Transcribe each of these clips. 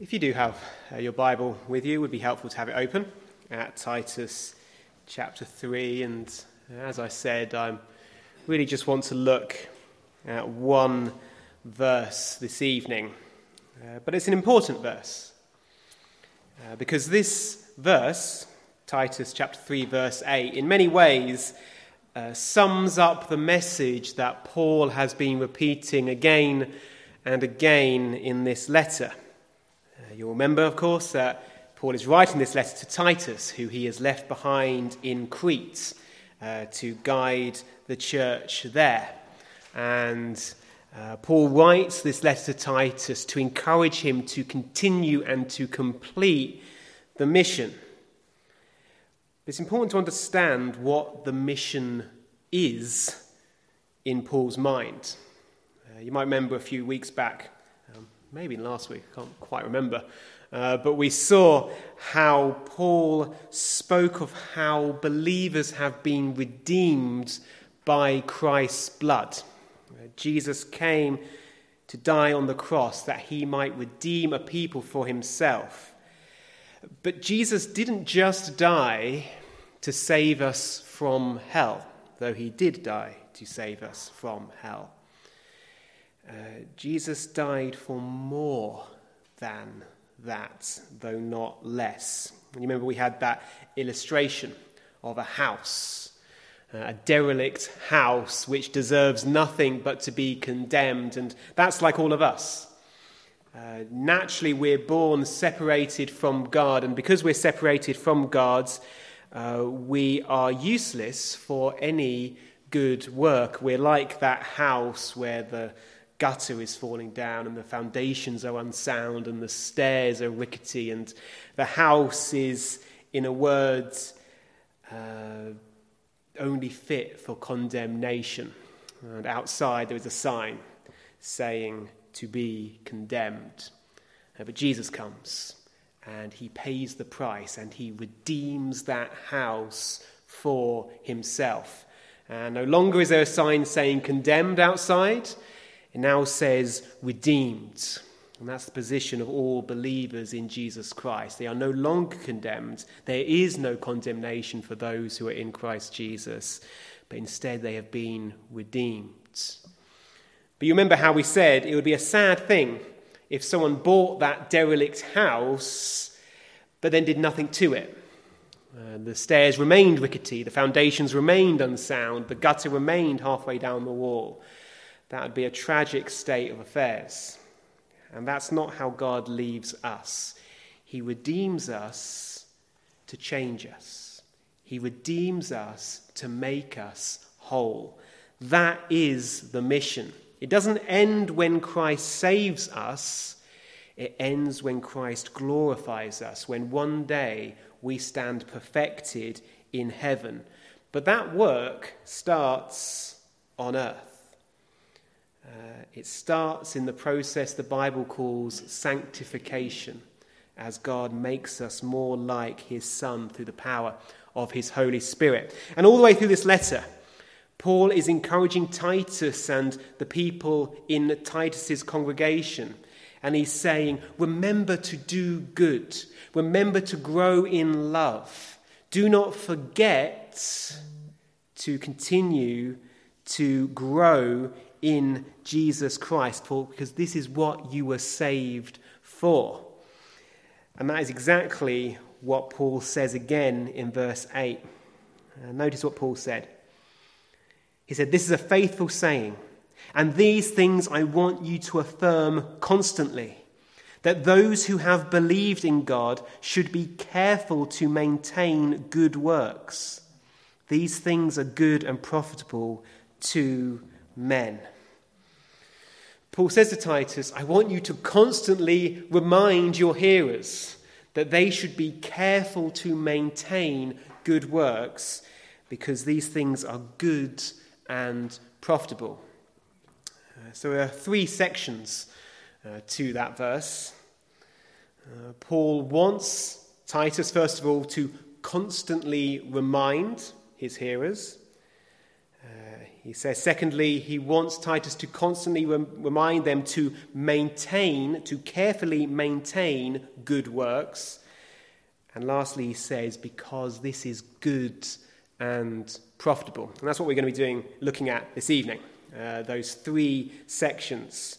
If you do have uh, your Bible with you, it would be helpful to have it open at Titus chapter 3. And as I said, I really just want to look at one verse this evening. Uh, but it's an important verse uh, because this verse, Titus chapter 3, verse 8, in many ways uh, sums up the message that Paul has been repeating again and again in this letter. Uh, you'll remember, of course, that Paul is writing this letter to Titus, who he has left behind in Crete uh, to guide the church there. And uh, Paul writes this letter to Titus to encourage him to continue and to complete the mission. It's important to understand what the mission is in Paul's mind. Uh, you might remember a few weeks back maybe last week, I can't quite remember. Uh, but we saw how Paul spoke of how believers have been redeemed by Christ's blood. Uh, Jesus came to die on the cross that he might redeem a people for himself. But Jesus didn't just die to save us from hell, though he did die to save us from hell. Uh, Jesus died for more than that, though not less. You remember we had that illustration of a house, uh, a derelict house which deserves nothing but to be condemned. And that's like all of us. Uh, naturally, we're born separated from God, and because we're separated from God, uh, we are useless for any good work. We're like that house where the gutter is falling down and the foundations are unsound and the stairs are rickety and the house is, in a word, uh, only fit for condemnation. And outside there is a sign saying to be condemned. Uh, but Jesus comes and he pays the price and he redeems that house for himself. And no longer is there a sign saying condemned outside. It now says redeemed. And that's the position of all believers in Jesus Christ. They are no longer condemned. There is no condemnation for those who are in Christ Jesus, but instead they have been redeemed. But you remember how we said it would be a sad thing if someone bought that derelict house but then did nothing to it. Uh, the stairs remained rickety, the foundations remained unsound, the gutter remained halfway down the wall. That would be a tragic state of affairs. And that's not how God leaves us. He redeems us to change us, He redeems us to make us whole. That is the mission. It doesn't end when Christ saves us, it ends when Christ glorifies us, when one day we stand perfected in heaven. But that work starts on earth. Uh, it starts in the process the Bible calls sanctification, as God makes us more like his Son through the power of his Holy Spirit. And all the way through this letter, Paul is encouraging Titus and the people in Titus's congregation. And he's saying, Remember to do good, remember to grow in love. Do not forget to continue to grow in Jesus Christ, for, because this is what you were saved for. And that is exactly what Paul says again in verse 8. Uh, notice what Paul said. He said, This is a faithful saying, and these things I want you to affirm constantly that those who have believed in God should be careful to maintain good works. These things are good and profitable to men. Paul says to Titus, I want you to constantly remind your hearers that they should be careful to maintain good works because these things are good and profitable. Uh, so there are three sections uh, to that verse. Uh, Paul wants Titus, first of all, to constantly remind his hearers He says, secondly, he wants Titus to constantly rem- remind them to maintain, to carefully maintain good works. And lastly, he says, because this is good and profitable. And that's what we're going to be doing, looking at this evening. Uh, those three sections.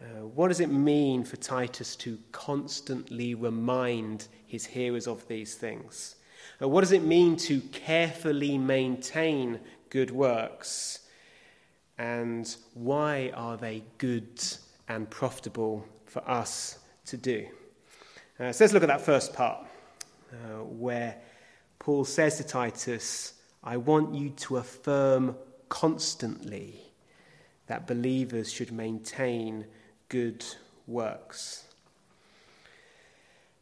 Uh, what does it mean for Titus to constantly remind his hearers of these things? Uh, what does it mean to carefully maintain good works? And why are they good and profitable for us to do? Uh, so let's look at that first part, uh, where Paul says to Titus, I want you to affirm constantly that believers should maintain good works.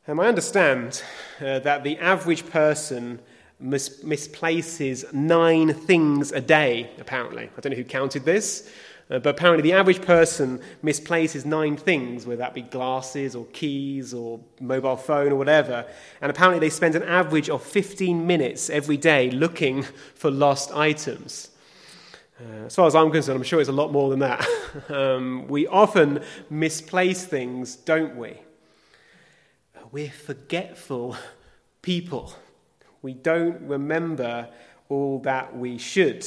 Um, I understand uh, that the average person mis- misplaces nine things a day, apparently. I don't know who counted this, uh, but apparently the average person misplaces nine things, whether that be glasses or keys or mobile phone or whatever. And apparently they spend an average of 15 minutes every day looking for lost items. Uh, as far as I'm concerned, I'm sure it's a lot more than that. um, we often misplace things, don't we? We're forgetful people. We don't remember all that we should.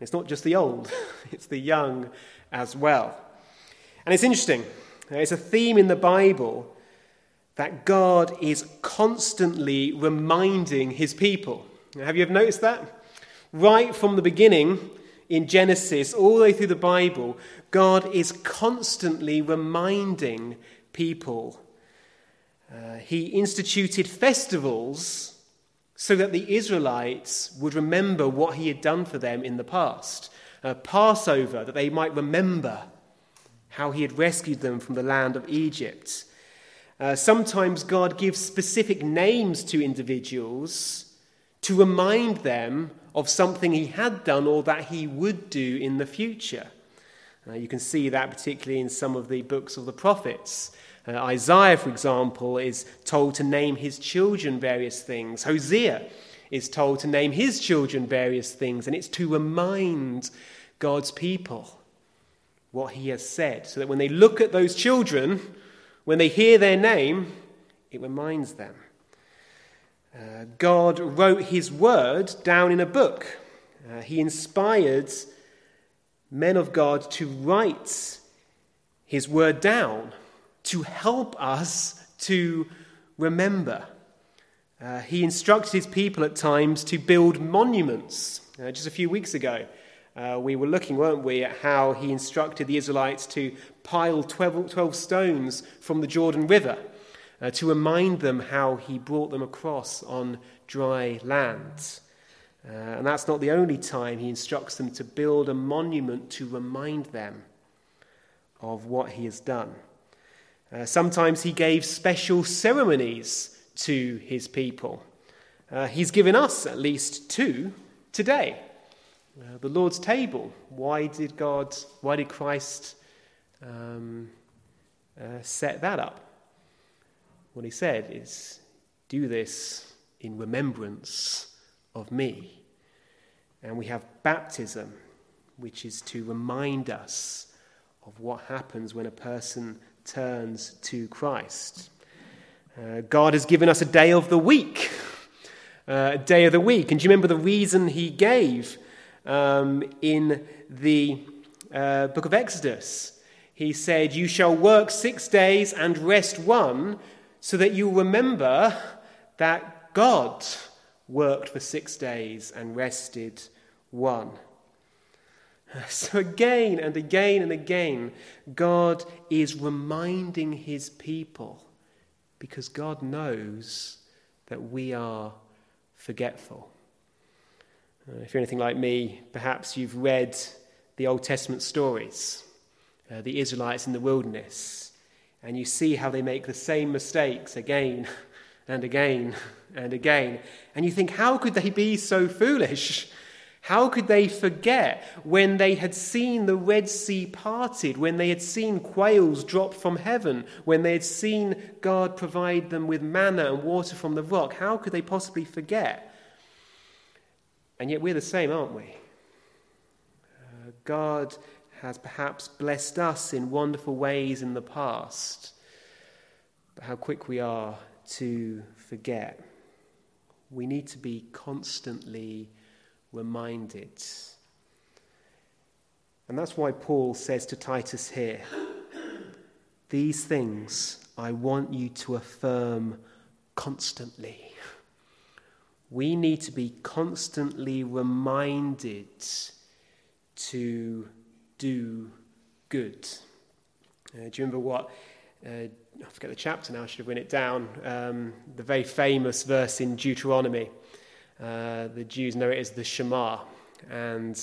It's not just the old, it's the young as well. And it's interesting, it's a theme in the Bible that God is constantly reminding his people. Have you ever noticed that? Right from the beginning, in Genesis, all the way through the Bible, God is constantly reminding people. Uh, he instituted festivals so that the Israelites would remember what he had done for them in the past. Uh, Passover, that they might remember how he had rescued them from the land of Egypt. Uh, sometimes God gives specific names to individuals to remind them of something he had done or that he would do in the future. Uh, you can see that particularly in some of the books of the prophets. Uh, Isaiah, for example, is told to name his children various things. Hosea is told to name his children various things, and it's to remind God's people what he has said, so that when they look at those children, when they hear their name, it reminds them. Uh, God wrote his word down in a book. Uh, he inspired men of God to write his word down to help us to remember. Uh, he instructed his people at times to build monuments. Uh, just a few weeks ago, uh, we were looking, weren't we, at how he instructed the Israelites to pile 12, 12 stones from the Jordan River uh, to remind them how he brought them across on dry land. Uh, and that's not the only time he instructs them to build a monument to remind them of what he has done. Uh, sometimes he gave special ceremonies to his people. Uh, he's given us at least two today. Uh, the Lord's table. Why did God, why did Christ um, uh, set that up? What he said is, Do this in remembrance of me. And we have baptism, which is to remind us of what happens when a person turns to Christ. Uh, God has given us a day of the week, uh, a day of the week. And do you remember the reason he gave um, in the uh, book of Exodus? He said, You shall work six days and rest one so that you remember that God worked for six days and rested one. So, again and again and again, God is reminding his people because God knows that we are forgetful. Uh, if you're anything like me, perhaps you've read the Old Testament stories, uh, the Israelites in the wilderness, and you see how they make the same mistakes again and again and again. And you think, how could they be so foolish? How could they forget when they had seen the Red Sea parted, when they had seen quails drop from heaven, when they had seen God provide them with manna and water from the rock? How could they possibly forget? And yet we're the same, aren't we? God has perhaps blessed us in wonderful ways in the past, but how quick we are to forget. We need to be constantly reminded. And that's why Paul says to Titus here These things I want you to affirm constantly. We need to be constantly reminded to do good. Uh, do you remember what? Uh, I forget the chapter now, I should have written it down. Um, the very famous verse in Deuteronomy. Uh, the Jews know it as the Shema. And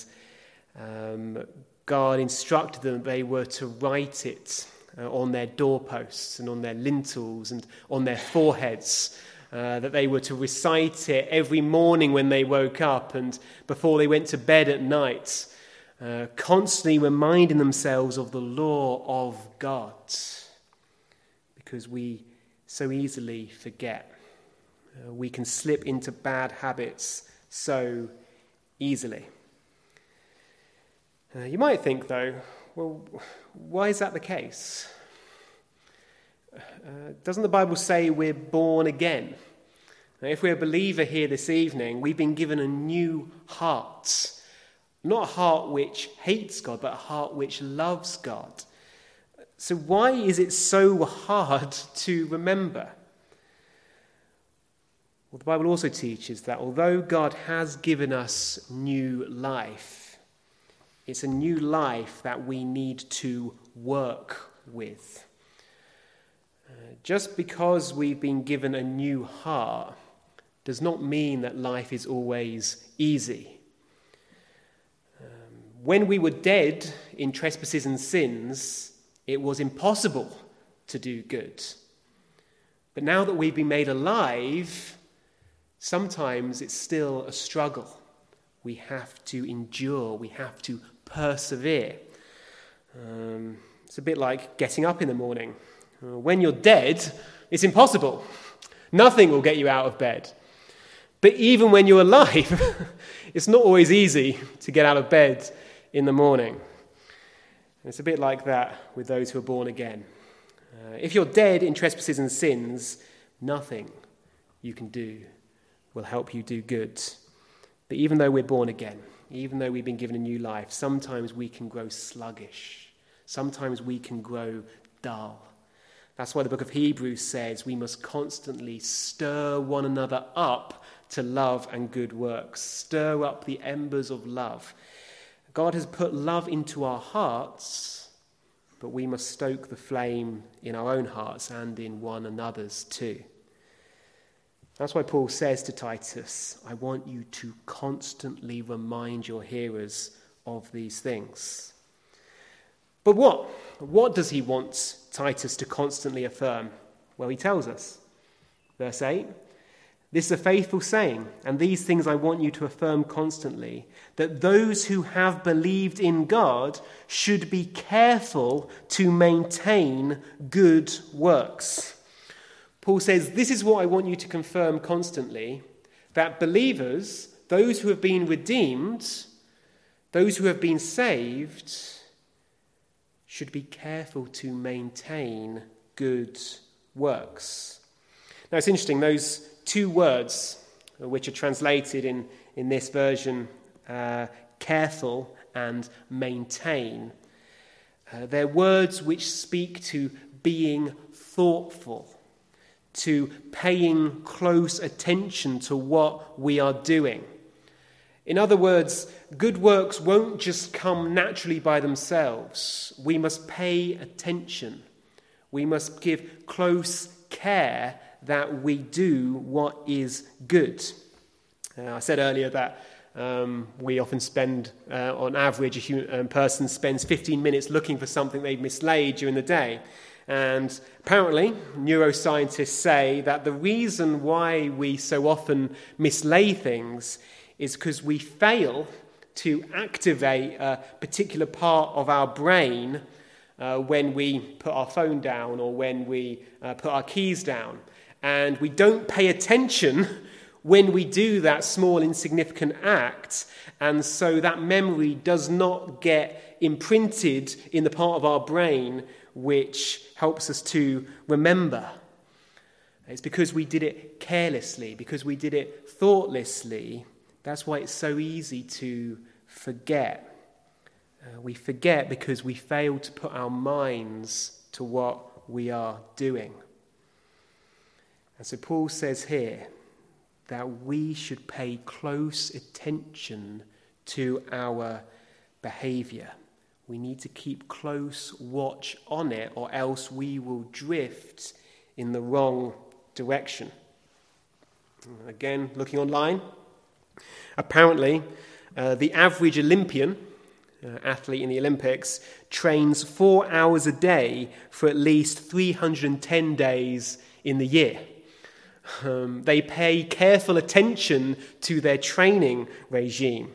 um, God instructed them they were to write it uh, on their doorposts and on their lintels and on their foreheads. Uh, that they were to recite it every morning when they woke up and before they went to bed at night, uh, constantly reminding themselves of the law of God because we so easily forget. Uh, we can slip into bad habits so easily. Uh, you might think, though, well, why is that the case? Uh, doesn't the Bible say we're born again? Now, if we're a believer here this evening, we've been given a new heart. Not a heart which hates God, but a heart which loves God. So, why is it so hard to remember? Well, the Bible also teaches that although God has given us new life, it's a new life that we need to work with. Uh, just because we've been given a new heart does not mean that life is always easy. Um, when we were dead in trespasses and sins, it was impossible to do good. But now that we've been made alive, sometimes it's still a struggle. We have to endure, we have to persevere. Um, it's a bit like getting up in the morning. Uh, when you're dead, it's impossible. Nothing will get you out of bed. But even when you're alive, it's not always easy to get out of bed in the morning. And it's a bit like that with those who are born again. Uh, if you're dead in trespasses and sins, nothing you can do will help you do good. But even though we're born again, even though we've been given a new life, sometimes we can grow sluggish. Sometimes we can grow dull. That's why the book of Hebrews says we must constantly stir one another up to love and good works. Stir up the embers of love. God has put love into our hearts, but we must stoke the flame in our own hearts and in one another's too. That's why Paul says to Titus, I want you to constantly remind your hearers of these things. But what? What does he want Titus to constantly affirm? Well, he tells us. Verse 8 this is a faithful saying, and these things I want you to affirm constantly that those who have believed in God should be careful to maintain good works. Paul says, This is what I want you to confirm constantly that believers, those who have been redeemed, those who have been saved, should be careful to maintain good works. Now it's interesting, those two words which are translated in, in this version uh, careful and maintain. Uh, they're words which speak to being thoughtful, to paying close attention to what we are doing. In other words, good works won't just come naturally by themselves. We must pay attention. We must give close care that we do what is good. Uh, I said earlier that um, we often spend, uh, on average, a human, um, person spends 15 minutes looking for something they've mislaid during the day. And apparently, neuroscientists say that the reason why we so often mislay things is because we fail to activate a particular part of our brain uh, when we put our phone down or when we uh, put our keys down. And we don't pay attention when we do that small, insignificant act, and so that memory does not get imprinted in the part of our brain which helps us to remember. It's because we did it carelessly, because we did it thoughtlessly. That's why it's so easy to forget. Uh, we forget because we fail to put our minds to what we are doing. And so Paul says here that we should pay close attention to our behavior. We need to keep close watch on it, or else we will drift in the wrong direction. Again, looking online, apparently, uh, the average Olympian, uh, athlete in the Olympics, trains four hours a day for at least 310 days in the year. Um, they pay careful attention to their training regime.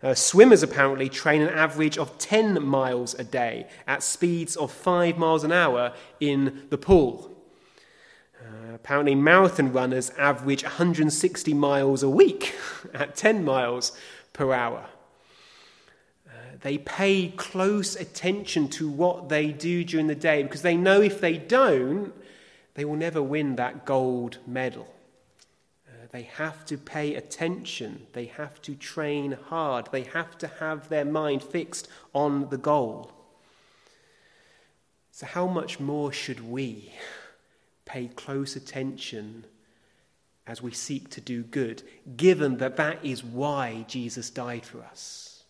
Uh, swimmers apparently train an average of 10 miles a day at speeds of 5 miles an hour in the pool. Uh, apparently, marathon runners average 160 miles a week at 10 miles per hour. Uh, they pay close attention to what they do during the day because they know if they don't, they will never win that gold medal. They have to pay attention. They have to train hard. They have to have their mind fixed on the goal. So, how much more should we pay close attention as we seek to do good, given that that is why Jesus died for us?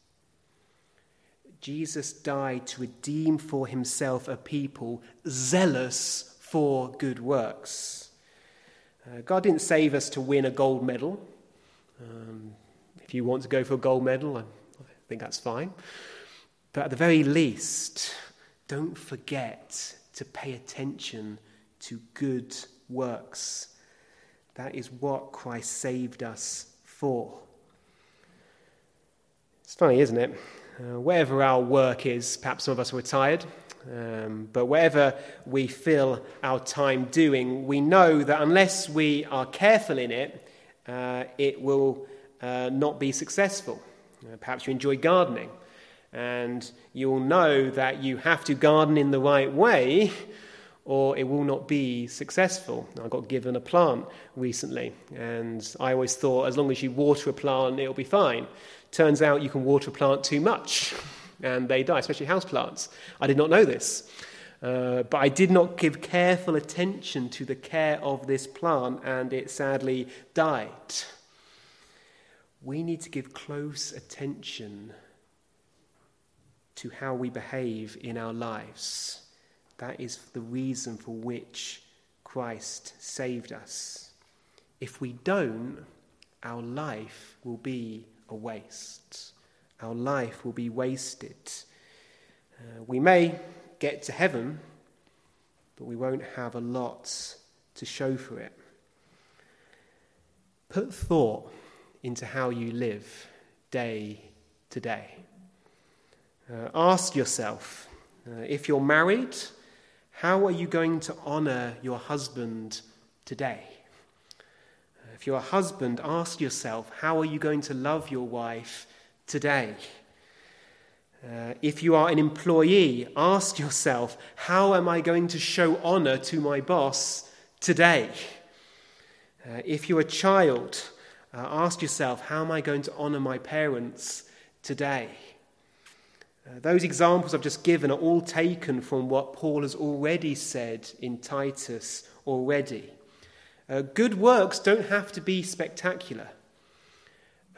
Jesus died to redeem for himself a people zealous for good works. Uh, God didn't save us to win a gold medal. Um, if you want to go for a gold medal, I, I think that's fine. But at the very least, don't forget to pay attention to good works. That is what Christ saved us for. It's funny, isn't it? Uh, wherever our work is, perhaps some of us are retired, um, but whatever we fill our time doing, we know that unless we are careful in it, uh, it will uh, not be successful. Uh, perhaps you enjoy gardening, and you'll know that you have to garden in the right way, or it will not be successful. I got given a plant recently, and I always thought as long as you water a plant, it'll be fine. Turns out you can water a plant too much. and they die, especially houseplants. I did not know this. Uh, but I did not give careful attention to the care of this plant, and it sadly died. We need to give close attention to how we behave in our lives. That is the reason for which Christ saved us. If we don't, our life will be a waste our life will be wasted. Uh, we may get to heaven, but we won't have a lot to show for it. Put thought into how you live day to day. Uh, ask yourself uh, if you're married, how are you going to honor your husband today? If you're a husband, ask yourself, how are you going to love your wife today. Uh, if you are an employee, ask yourself, how am I going to show honor to my boss today? Uh, if you're a child, uh, ask yourself, how am I going to honor my parents today? Uh, those examples I've just given are all taken from what Paul has already said in Titus already. Uh, good works don't have to be spectacular.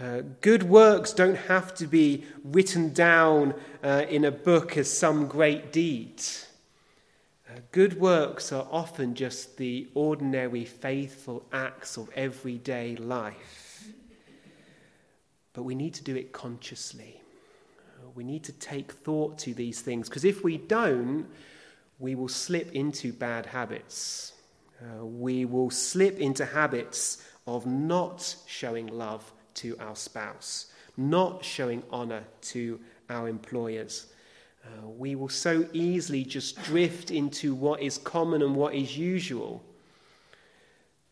Uh, good works don't have to be written down uh, in a book as some great deed. Uh, good works are often just the ordinary, faithful acts of everyday life. But we need to do it consciously. We need to take thought to these things, because if we don't, we will slip into bad habits. Uh, we will slip into habits of not showing love to our spouse, not showing honor to our employers. Uh, we will so easily just drift into what is common and what is usual.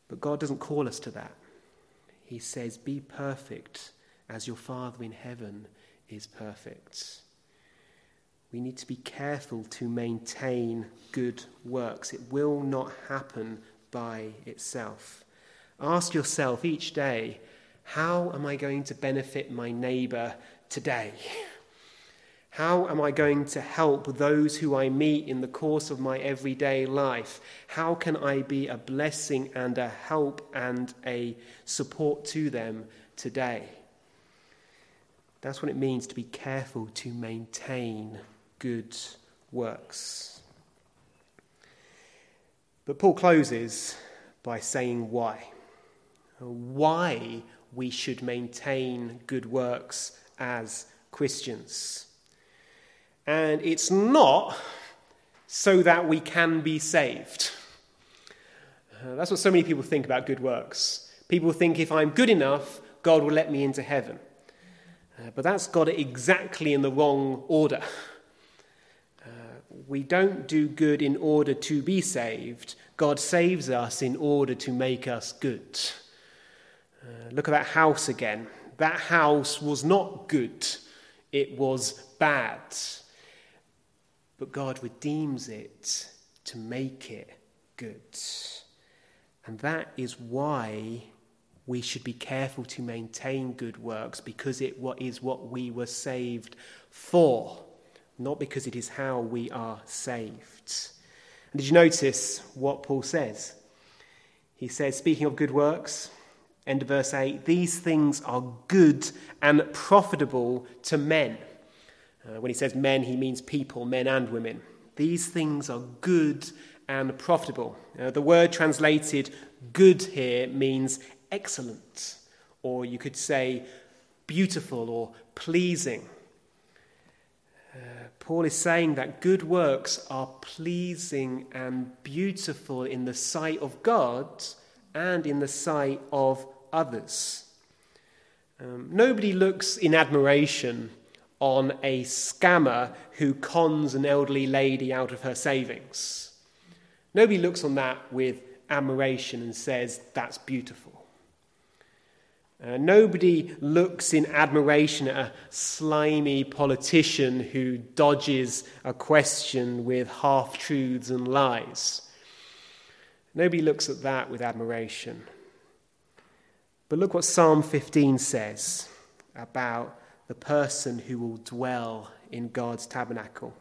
But God doesn't call us to that. he says, Be perfect as your Father in heaven is perfect. We need to be careful to maintain good works. It will not happen by itself. Ask yourself each day, how am I going to benefit my neighbour today? How am I going to help those who I meet in the course of my everyday life? How can I be a blessing and a help and a support to them today? That's what it means to be careful to maintain good works. But Paul closes by saying why. Why we should maintain good works as Christians. And it's not so that we can be saved. Uh, that's what so many people think about good works. People think if I'm good enough, God will let me into heaven. Uh, but that's got it exactly in the wrong order. Uh, we don't do good in order to be saved. God saves us in order to make us good. Uh, look at that house again. That house was not good, it was bad but God redeems it to make it good. And that is why we should be careful to maintain good works because it is what we were saved for, not because it is how we are saved. And did you notice what Paul says? He says, speaking of good works, end of verse 8, these things are good and profitable to men. Uh, when he says men, he means people, men and women. These things are good and profitable. Uh, the word translated good here means excellent, or you could say beautiful or pleasing. Uh, Paul is saying that good works are pleasing and beautiful in the sight of God and in the sight of others. Um, nobody looks in admiration on a scammer who cons an elderly lady out of her savings. Nobody looks on that with admiration and says, that's beautiful. Uh, nobody looks in admiration at a slimy politician who dodges a question with half truths and lies. Nobody looks at that with admiration. But look what Psalm 15 says about the person who will dwell in God's tabernacle.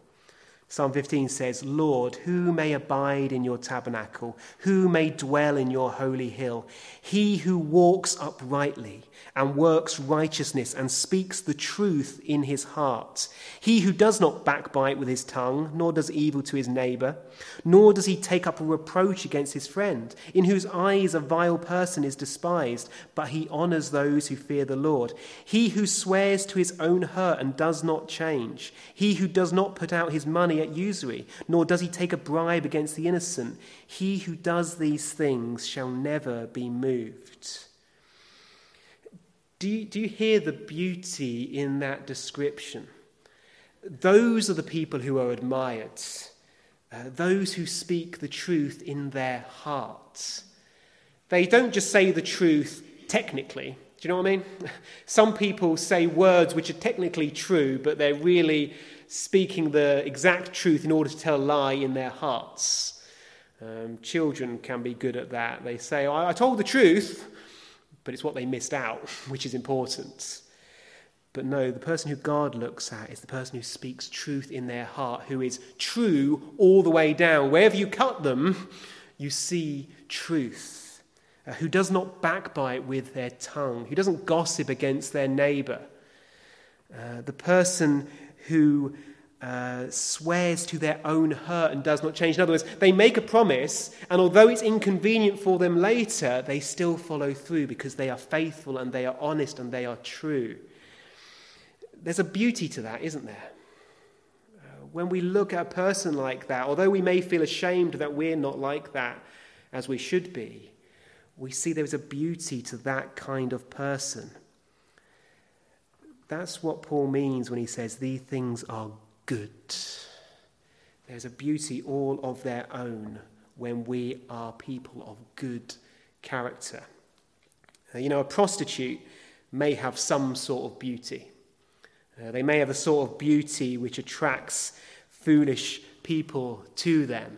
Psalm 15 says, Lord, who may abide in your tabernacle? Who may dwell in your holy hill? He who walks uprightly and works righteousness and speaks the truth in his heart. He who does not backbite with his tongue, nor does evil to his neighbor, nor does he take up a reproach against his friend, in whose eyes a vile person is despised, but he honors those who fear the Lord. He who swears to his own hurt and does not change. He who does not put out his money at usury, nor does he take a bribe against the innocent. He who does these things shall never be moved. Do you, do you hear the beauty in that description? Those are the people who are admired, uh, those who speak the truth in their hearts. They don't just say the truth technically. Do you know what I mean? Some people say words which are technically true, but they're really speaking the exact truth in order to tell a lie in their hearts. Um, children can be good at that. They say, I, I told the truth, but it's what they missed out, which is important. But no, the person who God looks at is the person who speaks truth in their heart, who is true all the way down. Wherever you cut them, you see truth. Uh, who does not backbite with their tongue, who doesn't gossip against their neighbor. Uh, the person who uh, swears to their own hurt and does not change. In other words, they make a promise, and although it's inconvenient for them later, they still follow through because they are faithful and they are honest and they are true. There's a beauty to that, isn't there? Uh, when we look at a person like that, although we may feel ashamed that we're not like that as we should be, we see there's a beauty to that kind of person. That's what Paul means when he says these things are good. There's a beauty all of their own when we are people of good character. Uh, you know, a prostitute may have some sort of beauty. Uh, they may have a sort of beauty which attracts foolish people to them,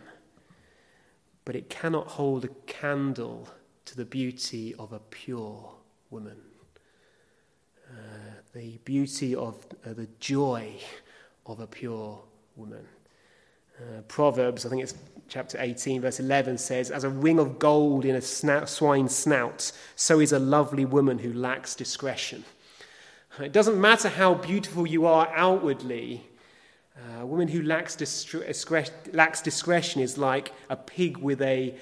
but it cannot hold a candle to the beauty of a pure woman. Uh, the beauty of uh, the joy of a pure woman. Uh, Proverbs, I think it's chapter 18, verse 11 says, As a ring of gold in a snout, swine's snout, so is a lovely woman who lacks discretion. It doesn't matter how beautiful you are outwardly, uh, a woman who lacks, discre- lacks discretion is like a pig with a,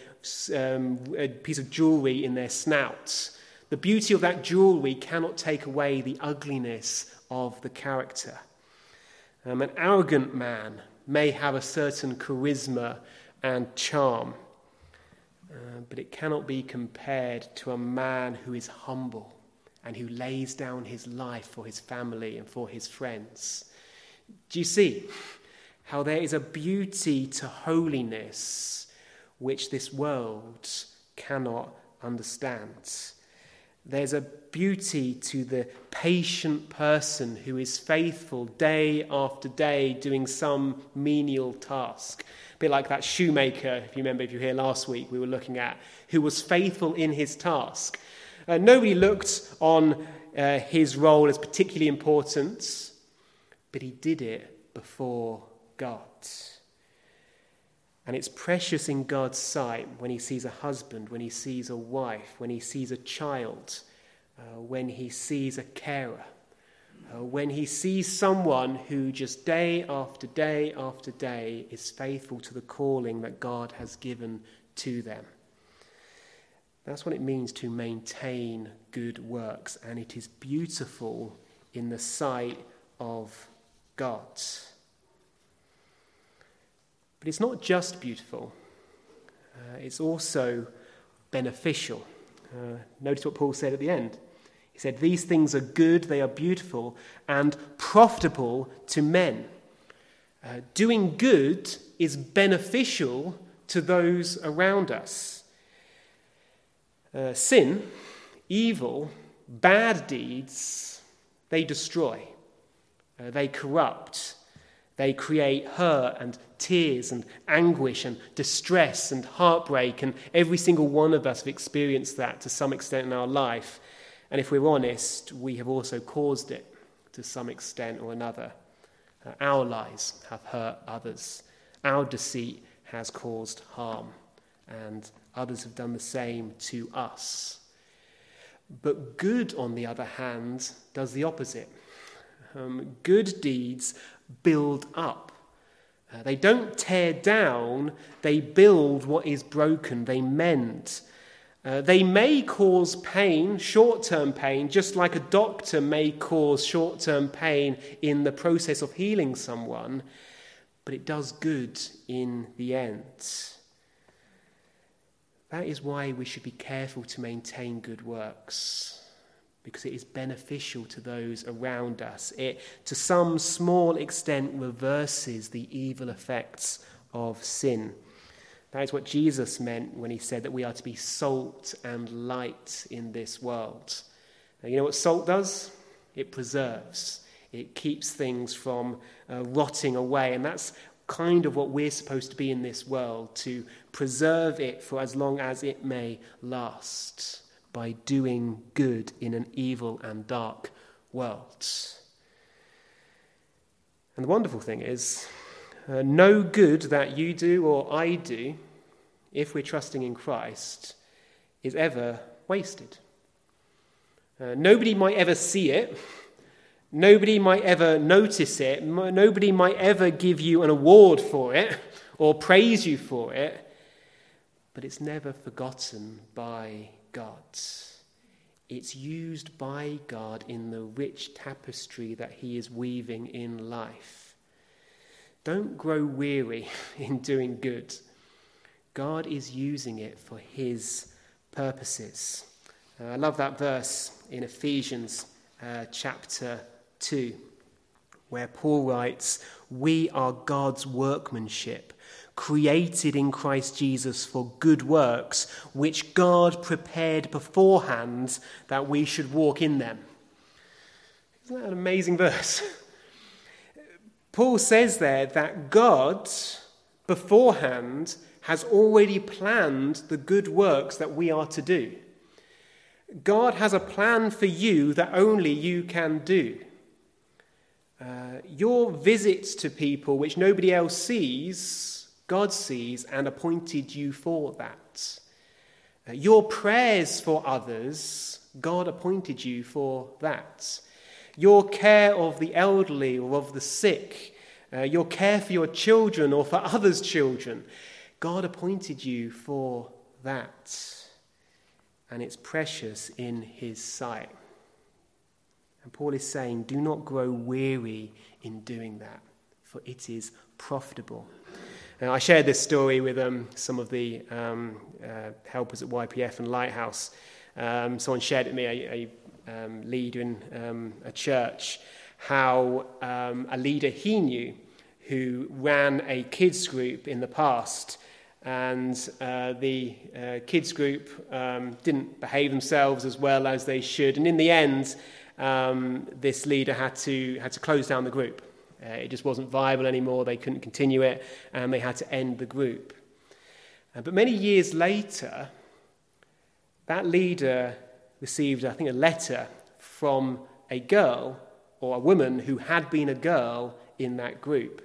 um, a piece of jewelry in their snout. The beauty of that jewelry cannot take away the ugliness of the character. Um, an arrogant man may have a certain charisma and charm, uh, but it cannot be compared to a man who is humble and who lays down his life for his family and for his friends. Do you see how there is a beauty to holiness which this world cannot understand? There's a beauty to the patient person who is faithful day after day doing some menial task. A bit like that shoemaker, if you remember, if you were here last week, we were looking at, who was faithful in his task. Uh, nobody looked on uh, his role as particularly important, but he did it before God. And it's precious in God's sight when he sees a husband, when he sees a wife, when he sees a child, uh, when he sees a carer, uh, when he sees someone who just day after day after day is faithful to the calling that God has given to them. That's what it means to maintain good works, and it is beautiful in the sight of God. But it's not just beautiful, uh, it's also beneficial. Uh, notice what Paul said at the end. He said, These things are good, they are beautiful, and profitable to men. Uh, doing good is beneficial to those around us. Uh, sin, evil, bad deeds, they destroy, uh, they corrupt, they create hurt and tears and anguish and distress and heartbreak, and every single one of us have experienced that to some extent in our life. And if we're honest, we have also caused it to some extent or another. Uh, our lies have hurt others, our deceit has caused harm, and others have done the same to us. But good, on the other hand, does the opposite. Um, good deeds build up. Uh, they don't tear down, they build what is broken, they mend. Uh, they may cause pain, short term pain, just like a doctor may cause short term pain in the process of healing someone, but it does good in the end. That is why we should be careful to maintain good works because it is beneficial to those around us. It, to some small extent, reverses the evil effects of sin. That is what Jesus meant when he said that we are to be salt and light in this world. Now, you know what salt does? It preserves, it keeps things from uh, rotting away. And that's kind of what we're supposed to be in this world to preserve it for as long as it may last by doing good in an evil and dark world. And the wonderful thing is, uh, no good that you do or I do, if we're trusting in Christ, is ever wasted. Uh, nobody might ever see it. Nobody might ever notice it. Nobody might ever give you an award for it or praise you for it. But it's never forgotten by God. It's used by God in the rich tapestry that He is weaving in life. Don't grow weary in doing good. God is using it for His purposes. Uh, I love that verse in Ephesians uh, chapter 2, where Paul writes, We are God's workmanship created in Christ Jesus for good works, which God prepared beforehand that we should walk in them. Isn't that an amazing verse? Paul says there that God beforehand has already planned the good works that we are to do. God has a plan for you that only you can do. Uh, your visits to people which nobody else sees, God sees and appointed you for that. Uh, your prayers for others, God appointed you for that. Your care of the elderly or of the sick, uh, your care for your children or for others' children, God appointed you for that. And it's precious in His sight. And Paul is saying, do not grow weary in doing that, for it is profitable. Now, I shared this story with um, some of the um, uh, helpers at YPF and Lighthouse. Um, someone shared it with me, a, um, leader in um, a church, how um, a leader he knew who ran a kids group in the past and uh, the uh, kids group um, didn't behave themselves as well as they should. And in the end, um, this leader had to, had to close down the group. Uh, it just wasn't viable anymore. They couldn't continue it, and they had to end the group. Uh, but many years later, that leader received, I think, a letter from a girl or a woman who had been a girl in that group.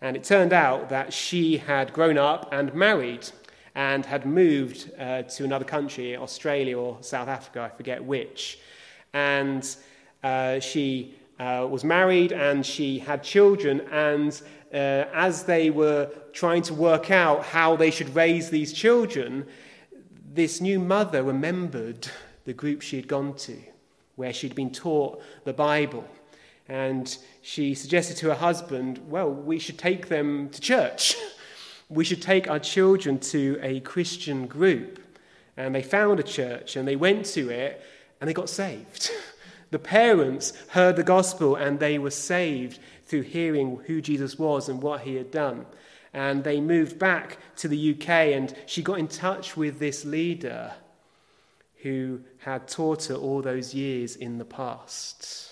And it turned out that she had grown up and married and had moved uh, to another country, Australia or South Africa, I forget which and uh, she uh, was married and she had children. And uh, as they were trying to work out how they should raise these children, this new mother remembered the group she had gone to, where she'd been taught the Bible. And she suggested to her husband, well, we should take them to church. we should take our children to a Christian group. And they found a church and they went to it and they got saved. The parents heard the gospel and they were saved through hearing who Jesus was and what he had done. And they moved back to the UK and she got in touch with this leader who had taught her all those years in the past.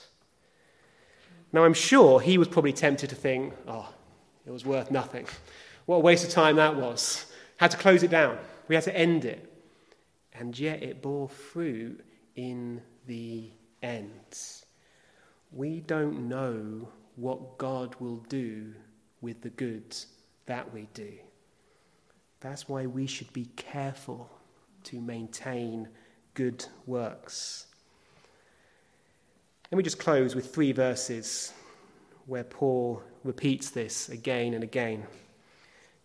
Now, I'm sure he was probably tempted to think, oh, it was worth nothing. What a waste of time that was. Had to close it down, we had to end it. And yet it bore fruit in the end. We don't know what God will do with the good that we do. That's why we should be careful to maintain good works. Let me just close with three verses where Paul repeats this again and again.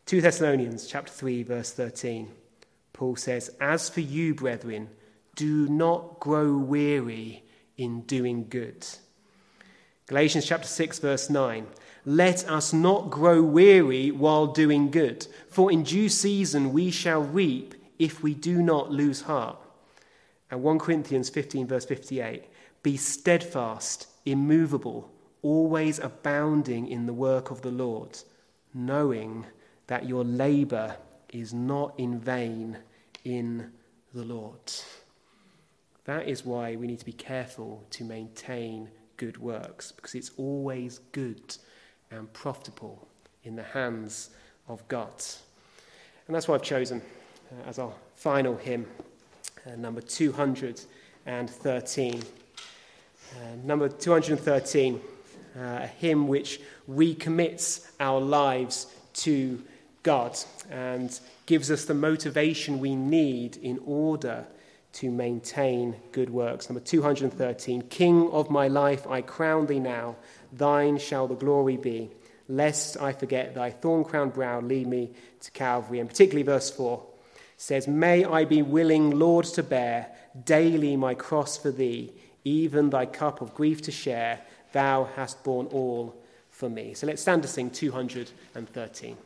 2 Thessalonians chapter 3 verse 13. Paul says, "As for you, brethren, do not grow weary in doing good. Galatians chapter 6 verse 9. Let us not grow weary while doing good, for in due season we shall reap if we do not lose heart. And 1 Corinthians 15 verse 58. Be steadfast, immovable, always abounding in the work of the Lord, knowing that your labor is not in vain in the Lord. That is why we need to be careful to maintain good works, because it's always good and profitable in the hands of God. And that's why I've chosen uh, as our final hymn, uh, number 213. Uh, number 213, uh, a hymn which recommits our lives to God and gives us the motivation we need in order to maintain good works. Number 213 King of my life, I crown thee now, thine shall the glory be. Lest I forget thy thorn crowned brow, lead me to Calvary. And particularly verse 4 says, May I be willing, Lord, to bear daily my cross for thee, even thy cup of grief to share. Thou hast borne all for me. So let's stand to sing 213.